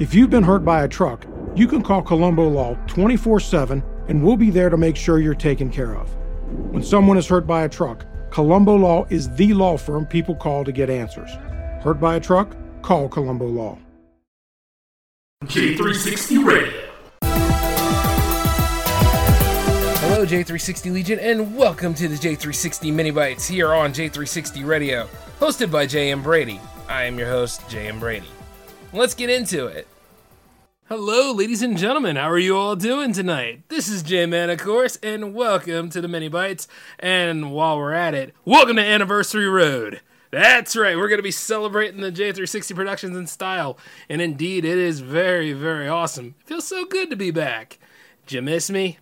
If you've been hurt by a truck, you can call Colombo Law 24 7 and we'll be there to make sure you're taken care of. When someone is hurt by a truck, Colombo Law is the law firm people call to get answers. Hurt by a truck? Call Colombo Law. J360 Radio. Hello, J360 Legion, and welcome to the J360 MiniBytes here on J360 Radio, hosted by J.M. Brady. I am your host, J.M. Brady. Let's get into it. Hello, ladies and gentlemen. How are you all doing tonight? This is J Man, of course, and welcome to the MiniBytes. And while we're at it, welcome to Anniversary Road. That's right, we're going to be celebrating the J360 Productions in style. And indeed, it is very, very awesome. It feels so good to be back. Did you miss me?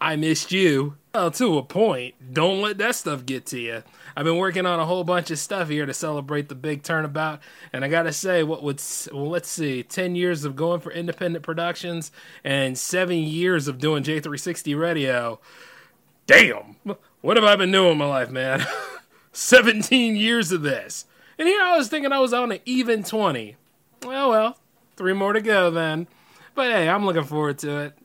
I missed you. Well, to a point. Don't let that stuff get to you. I've been working on a whole bunch of stuff here to celebrate the big turnabout, and I gotta say, what would well, let's see, ten years of going for independent productions and seven years of doing J360 radio. Damn, what have I been doing in my life, man? Seventeen years of this, and here I was thinking I was on an even twenty. Well, well, three more to go then. But hey, I'm looking forward to it.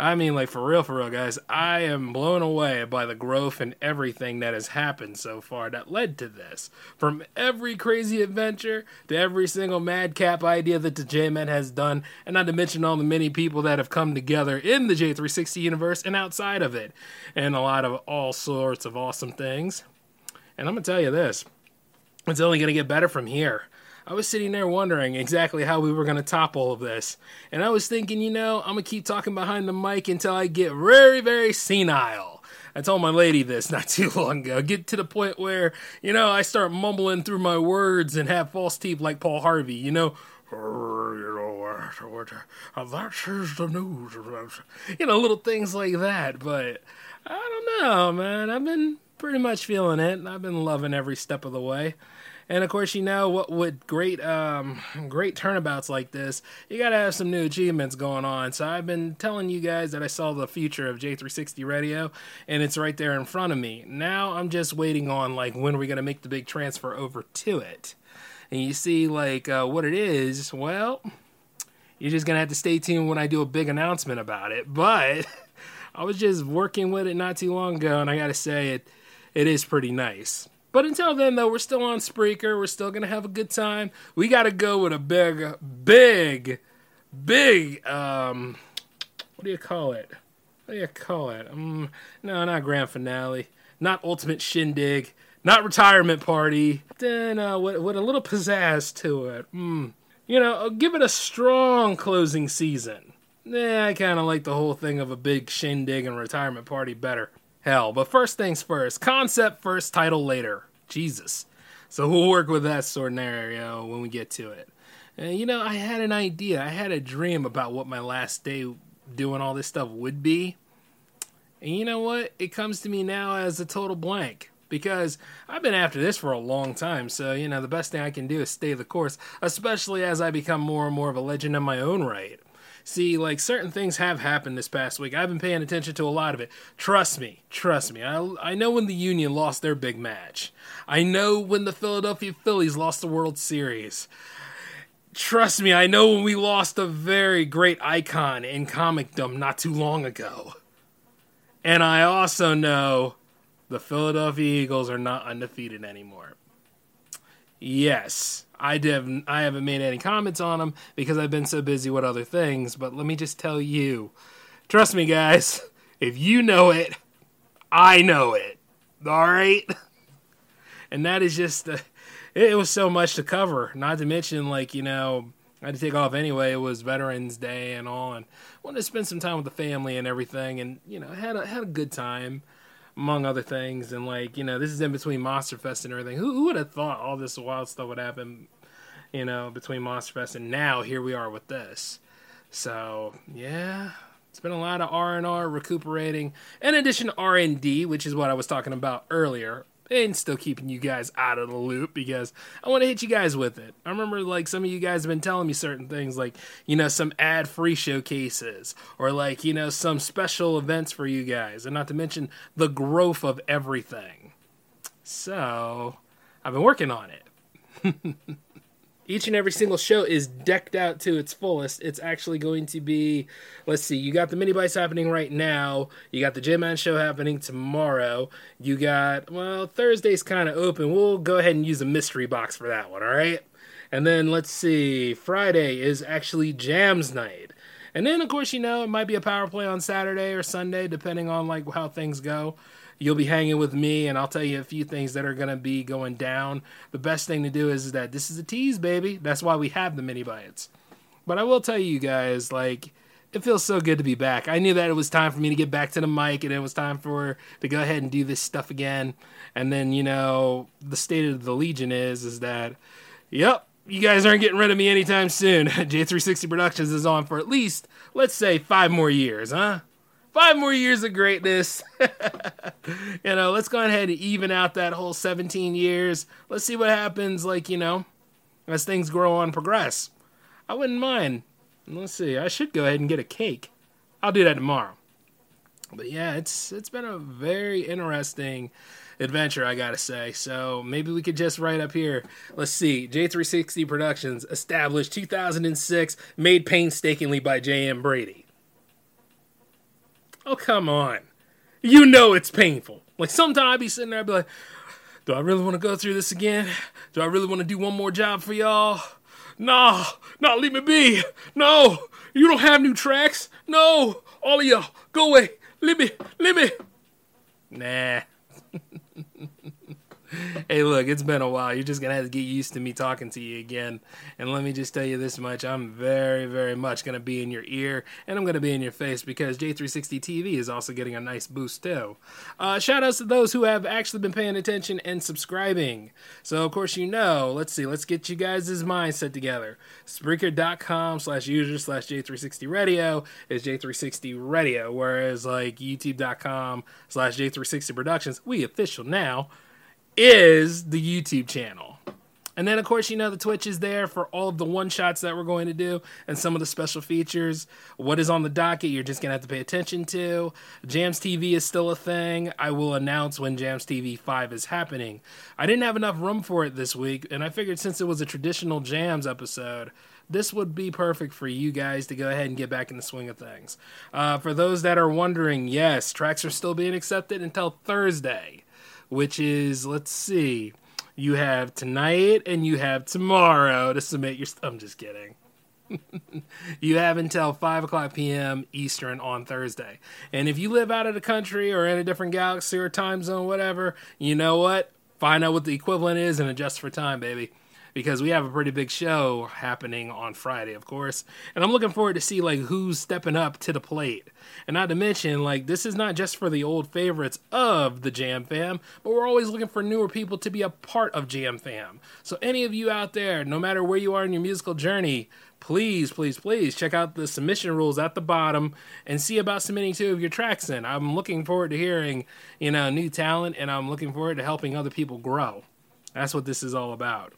I mean, like for real, for real, guys. I am blown away by the growth and everything that has happened so far that led to this. From every crazy adventure to every single madcap idea that the J-Man has done, and not to mention all the many people that have come together in the J360 universe and outside of it, and a lot of all sorts of awesome things. And I'm gonna tell you this: it's only gonna get better from here. I was sitting there wondering exactly how we were going to top all of this. And I was thinking, you know, I'm going to keep talking behind the mic until I get very, very senile. I told my lady this not too long ago. Get to the point where, you know, I start mumbling through my words and have false teeth like Paul Harvey, you know. That's the news. You know, little things like that. But I don't know, man. I've been pretty much feeling it. I've been loving every step of the way. And of course, you know what? With great, um, great turnabouts like this, you gotta have some new achievements going on. So I've been telling you guys that I saw the future of J360 Radio, and it's right there in front of me. Now I'm just waiting on like when are we gonna make the big transfer over to it. And you see, like uh, what it is. Well, you're just gonna have to stay tuned when I do a big announcement about it. But I was just working with it not too long ago, and I gotta say it, it is pretty nice. But until then, though, we're still on Spreaker. We're still going to have a good time. We got to go with a big, big, big, um, what do you call it? What do you call it? Um, no, not grand finale. Not ultimate shindig. Not retirement party. Then, uh, with, with a little pizzazz to it. Mm. You know, give it a strong closing season. Yeah, I kind of like the whole thing of a big shindig and retirement party better hell. But first things first, concept first, title later. Jesus. So we'll work with that scenario when we get to it. And you know, I had an idea. I had a dream about what my last day doing all this stuff would be. And you know what? It comes to me now as a total blank because I've been after this for a long time. So, you know, the best thing I can do is stay the course, especially as I become more and more of a legend in my own right. See, like certain things have happened this past week. I've been paying attention to a lot of it. Trust me, trust me. I, I know when the Union lost their big match. I know when the Philadelphia Phillies lost the World Series. Trust me, I know when we lost a very great icon in comicdom not too long ago. And I also know the Philadelphia Eagles are not undefeated anymore. Yes, I have I haven't made any comments on them because I've been so busy with other things. But let me just tell you, trust me, guys. If you know it, I know it. All right, and that is just uh, it was so much to cover. Not to mention, like you know, I had to take off anyway. It was Veterans Day and all, and wanted to spend some time with the family and everything. And you know, had a had a good time among other things. And like, you know, this is in between Monster Fest and everything. Who, who would have thought all this wild stuff would happen, you know, between Monster Fest and now here we are with this. So yeah, it's been a lot of R and R recuperating, in addition to R and D, which is what I was talking about earlier and still keeping you guys out of the loop because I want to hit you guys with it. I remember like some of you guys have been telling me certain things like, you know, some ad free showcases or like, you know, some special events for you guys, and not to mention the growth of everything. So I've been working on it. each and every single show is decked out to its fullest. It's actually going to be, let's see, you got the MiniBytes happening right now. You got the J Man show happening tomorrow. You got, well, Thursday's kind of open. We'll go ahead and use a mystery box for that one, all right? And then let's see, Friday is actually Jams Night. And then, of course, you know, it might be a power play on Saturday or Sunday, depending on like how things go you'll be hanging with me and I'll tell you a few things that are going to be going down. The best thing to do is, is that this is a tease, baby. That's why we have the MiniBytes. But I will tell you guys, like, it feels so good to be back. I knew that it was time for me to get back to the mic and it was time for to go ahead and do this stuff again. And then, you know, the state of the Legion is is that yep, you guys aren't getting rid of me anytime soon. J360 Productions is on for at least, let's say, 5 more years, huh? Five more years of greatness. you know, let's go ahead and even out that whole 17 years. Let's see what happens, like, you know, as things grow on progress. I wouldn't mind. Let's see, I should go ahead and get a cake. I'll do that tomorrow. But yeah, it's it's been a very interesting adventure, I gotta say. So maybe we could just write up here. Let's see. J360 Productions, established 2006, made painstakingly by J.M. Brady. Oh, come on. You know it's painful. Like sometimes I'd be sitting there, I'd be like, do I really want to go through this again? Do I really want to do one more job for y'all? Nah, nah, leave me be. No, you don't have new tracks. No, all of y'all, go away. Leave me, leave me. Nah. hey, look, it's been a while. You're just to have to get used to me talking to you again. And let me just tell you this much I'm very, very much to be in your ear and I'm to be in your face because J360 TV is also getting a nice boost too. Uh, shout outs to those who have actually been paying attention and subscribing. So, of course, you know, let's see, let's get you guys' mindset together. Spreaker.com slash user slash J360 radio is J360 radio, whereas like YouTube.com slash J360 productions, we official now is the YouTube channel. And then, of course, you know, the Twitch is there for all of the one shots that we're going to do and some of the special features. What is on the docket, you're just going to have to pay attention to. Jams TV is still a thing. I will announce when Jams TV 5 is happening. I didn't have enough room for it this week, and I figured since it was a traditional Jams episode, this would be perfect for you guys to go ahead and get back in the swing of things. Uh, for those that are wondering, yes, tracks are still being accepted until Thursday which is let's see, you have tonight and you have tomorrow to submit your. I'm just kidding. you have until 5 o'clock p.m. Eastern on Thursday. And if you live out of the country or in a different galaxy or time zone, whatever, you know what? Find out what the equivalent is and adjust for time, baby because we have a pretty big show happening on Friday, of course. And I'm looking forward to see like who's stepping up to the plate. And not to mention, like this is not just for the old favorites of the Jam Fam, but we're always looking for newer people to be a part of Jam Fam. So any of you out there, no matter where you are in your musical journey, please, please, please check out the submission rules at the bottom and see about submitting two of your tracks in. I'm looking forward to hearing, you know, new talent and I'm looking forward to helping other people grow. That's what this is all about.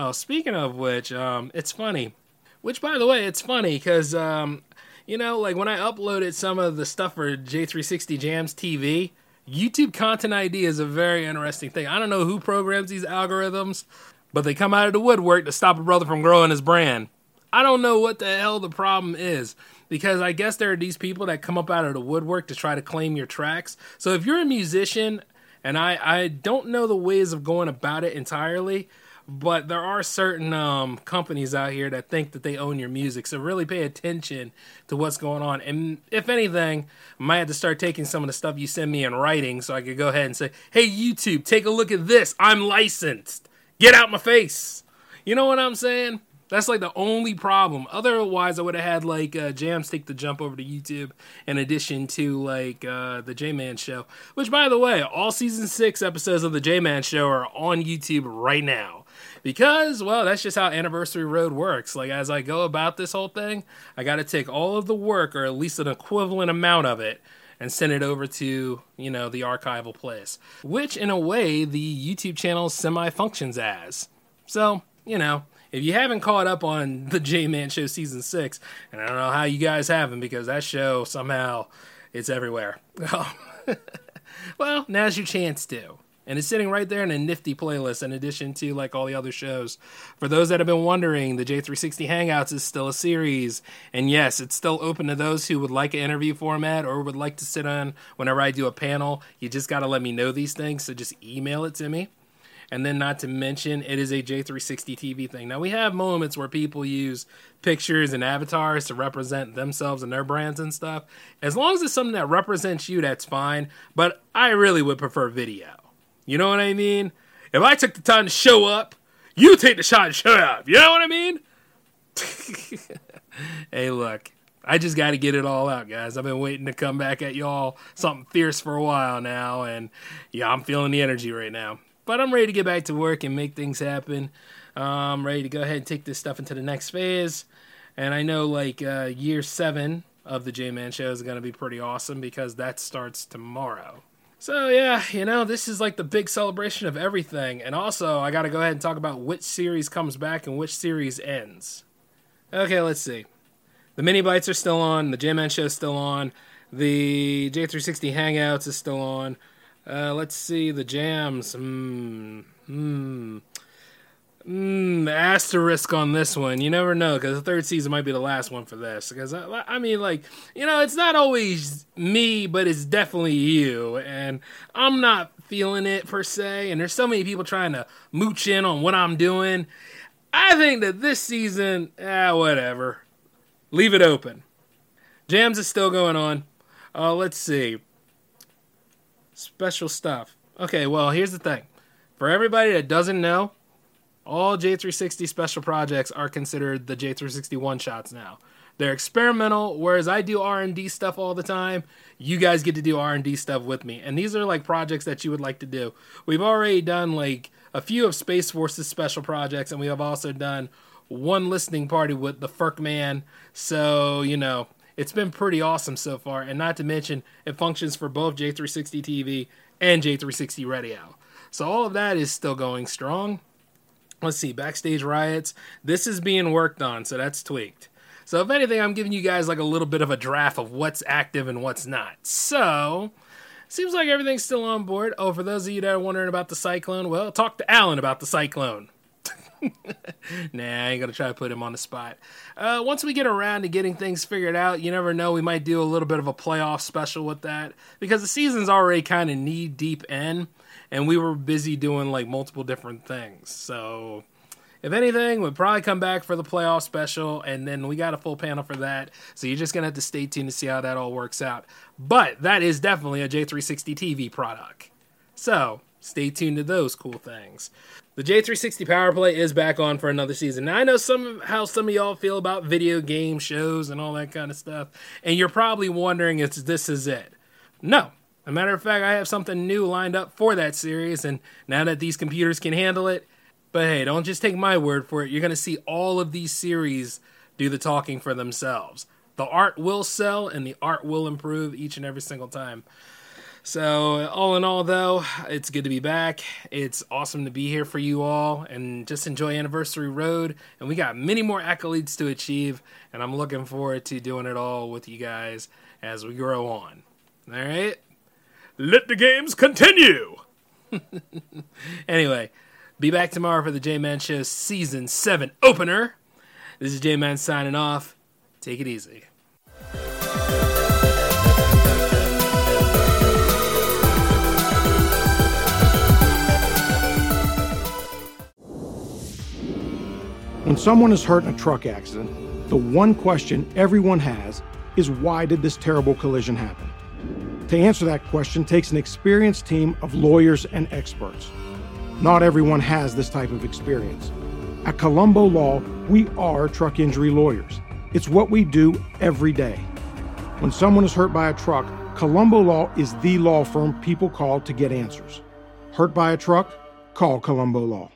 Oh, speaking of which, um, it's funny. Which, by the way, it's funny because, um, you know, like when I uploaded some of the stuff for J360 Jams TV, YouTube Content ID is a very interesting thing. I don't know who programs these algorithms, but they come out of the woodwork to stop a brother from growing his brand. I don't know what the hell the problem is because I guess there are these people that come up out of the woodwork to try to claim your tracks. So if you're a musician, and I, I don't know the ways of going about it entirely, but there are certain um, companies out here that think that they own your music. So really pay attention to what's going on. And if anything, I might have to start taking some of the stuff you send me in writing so I could go ahead and say, hey, YouTube, take a look at this. I'm licensed. Get out my face. You know what I'm saying? That's like the only problem. Otherwise, I would have had like uh, Jams take the jump over to YouTube in addition to like uh, the J Man Show. Which, by the way, all season six episodes of the J Man Show are on YouTube right now because well that's just how anniversary road works. Like as i go about this whole thing i got to take all of the work or at least an equivalent amount of it and send it over to you know the archival place. Which in a way the youtube channel semi functions as. So you know if you haven't caught up on the j-man show season six and i don't know how you guys haven't because that show somehow it's everywhere. Well now's your chance to and it's sitting right there in a nifty playlist in addition to like all the other shows. For those that have been wondering, the J360 Hangouts is still a series, and yes, it's still open to those who would like an interview format or would like to sit on whenever I do a panel. You just got to let me know these things, so just email it to me. And then, not to mention, it is a J360 TV thing. Now, we have moments where people use pictures and avatars to represent themselves and their brands and stuff. As long as it's something that represents you, that's fine. But I really would prefer video. You know what I mean? If I took the time to show up, you take the shot and show up. You know what I mean? hey, look, I just got to get it all out, guys. I've been waiting to come back at y'all something fierce for a while now, and yeah, I'm feeling the energy right now. But I'm ready to get back to work and make things happen. I'm ready to go ahead and take this stuff into the next phase. And I know, like, uh, year seven of the J Man Show is going to be pretty awesome because that starts tomorrow. So yeah, you know, this is like the big celebration of everything. And also, I got to go ahead and talk about which series comes back and which series ends. Okay, let's see. The MiniBytes are still on. The J-Man show is still on. The J360 Hangouts is still on. Uh, let's see the jams. Hmm. Hmm. Mm, asterisk on this one. You never know because the third season might be the last one for this. Because I, I, mean, like you know, it's not always me, but it's definitely you, and I'm not feeling it per se. And there's so many people trying to mooch in on what I'm doing. I think that this season, ah, whatever. Leave it open. Jams is still going on. Uh, let's see. Special stuff. Okay, well, here's the thing. For everybody that doesn't know, all J360 special projects are considered the J360 one shots now. They're experimental, whereas I do R&D stuff all the time. You guys get to do R&D stuff with me, and these are like projects that you would like to do. We've already done like a few of Space Force's special projects, and we have also done one listening party with the Ferk Man. So you know, it's been pretty awesome so far, and not to mention it functions for both J360 TV and J360 Radio. So all of that is still going strong let's see, backstage riots. This is being worked on, so that's tweaked. So if anything, I'm giving you guys like a little bit of a draft of what's active and what's not. So seems like everything's still on board. Oh, for those of you that are wondering about the cyclone, well, talk to Alan about the cyclone. nah, I ain't gonna try to put him on the spot. Uh, once we get around to getting things figured out, you never know. We might do a little bit of a playoff special with that because the season's already kind of knee deep in and we were busy doing like multiple different things. So, if anything, we'll probably come back for the playoff special, and then we got a full panel for that. So you're just gonna have to stay tuned to see how that all works out. But that is definitely a J360 TV product. So stay tuned to those cool things. The J360 Power Play is back on for another season. Now I know some how some of y'all feel about video game shows and all that kind of stuff, and you're probably wondering if this is it. No, a matter of fact, I have something new lined up for that series, and now that these computers can handle it, but hey, don't just take my word for it. You're going to see all of these series do the talking for themselves. The art will sell and the art will improve each and every single time. So, all in all, though, it's good to be back. It's awesome to be here for you all and just enjoy Anniversary Road. And we got many more accolades to achieve, and I'm looking forward to doing it all with you guys as we grow on. All right? Let the games continue. anyway, be back tomorrow for the J Man Show Season 7 opener. This is J Man signing off. Take it easy. When someone is hurt in a truck accident, the one question everyone has is why did this terrible collision happen? To answer that question takes an experienced team of lawyers and experts. Not everyone has this type of experience. At Colombo Law, we are truck injury lawyers. It's what we do every day. When someone is hurt by a truck, Colombo Law is the law firm people call to get answers. Hurt by a truck? Call Colombo Law.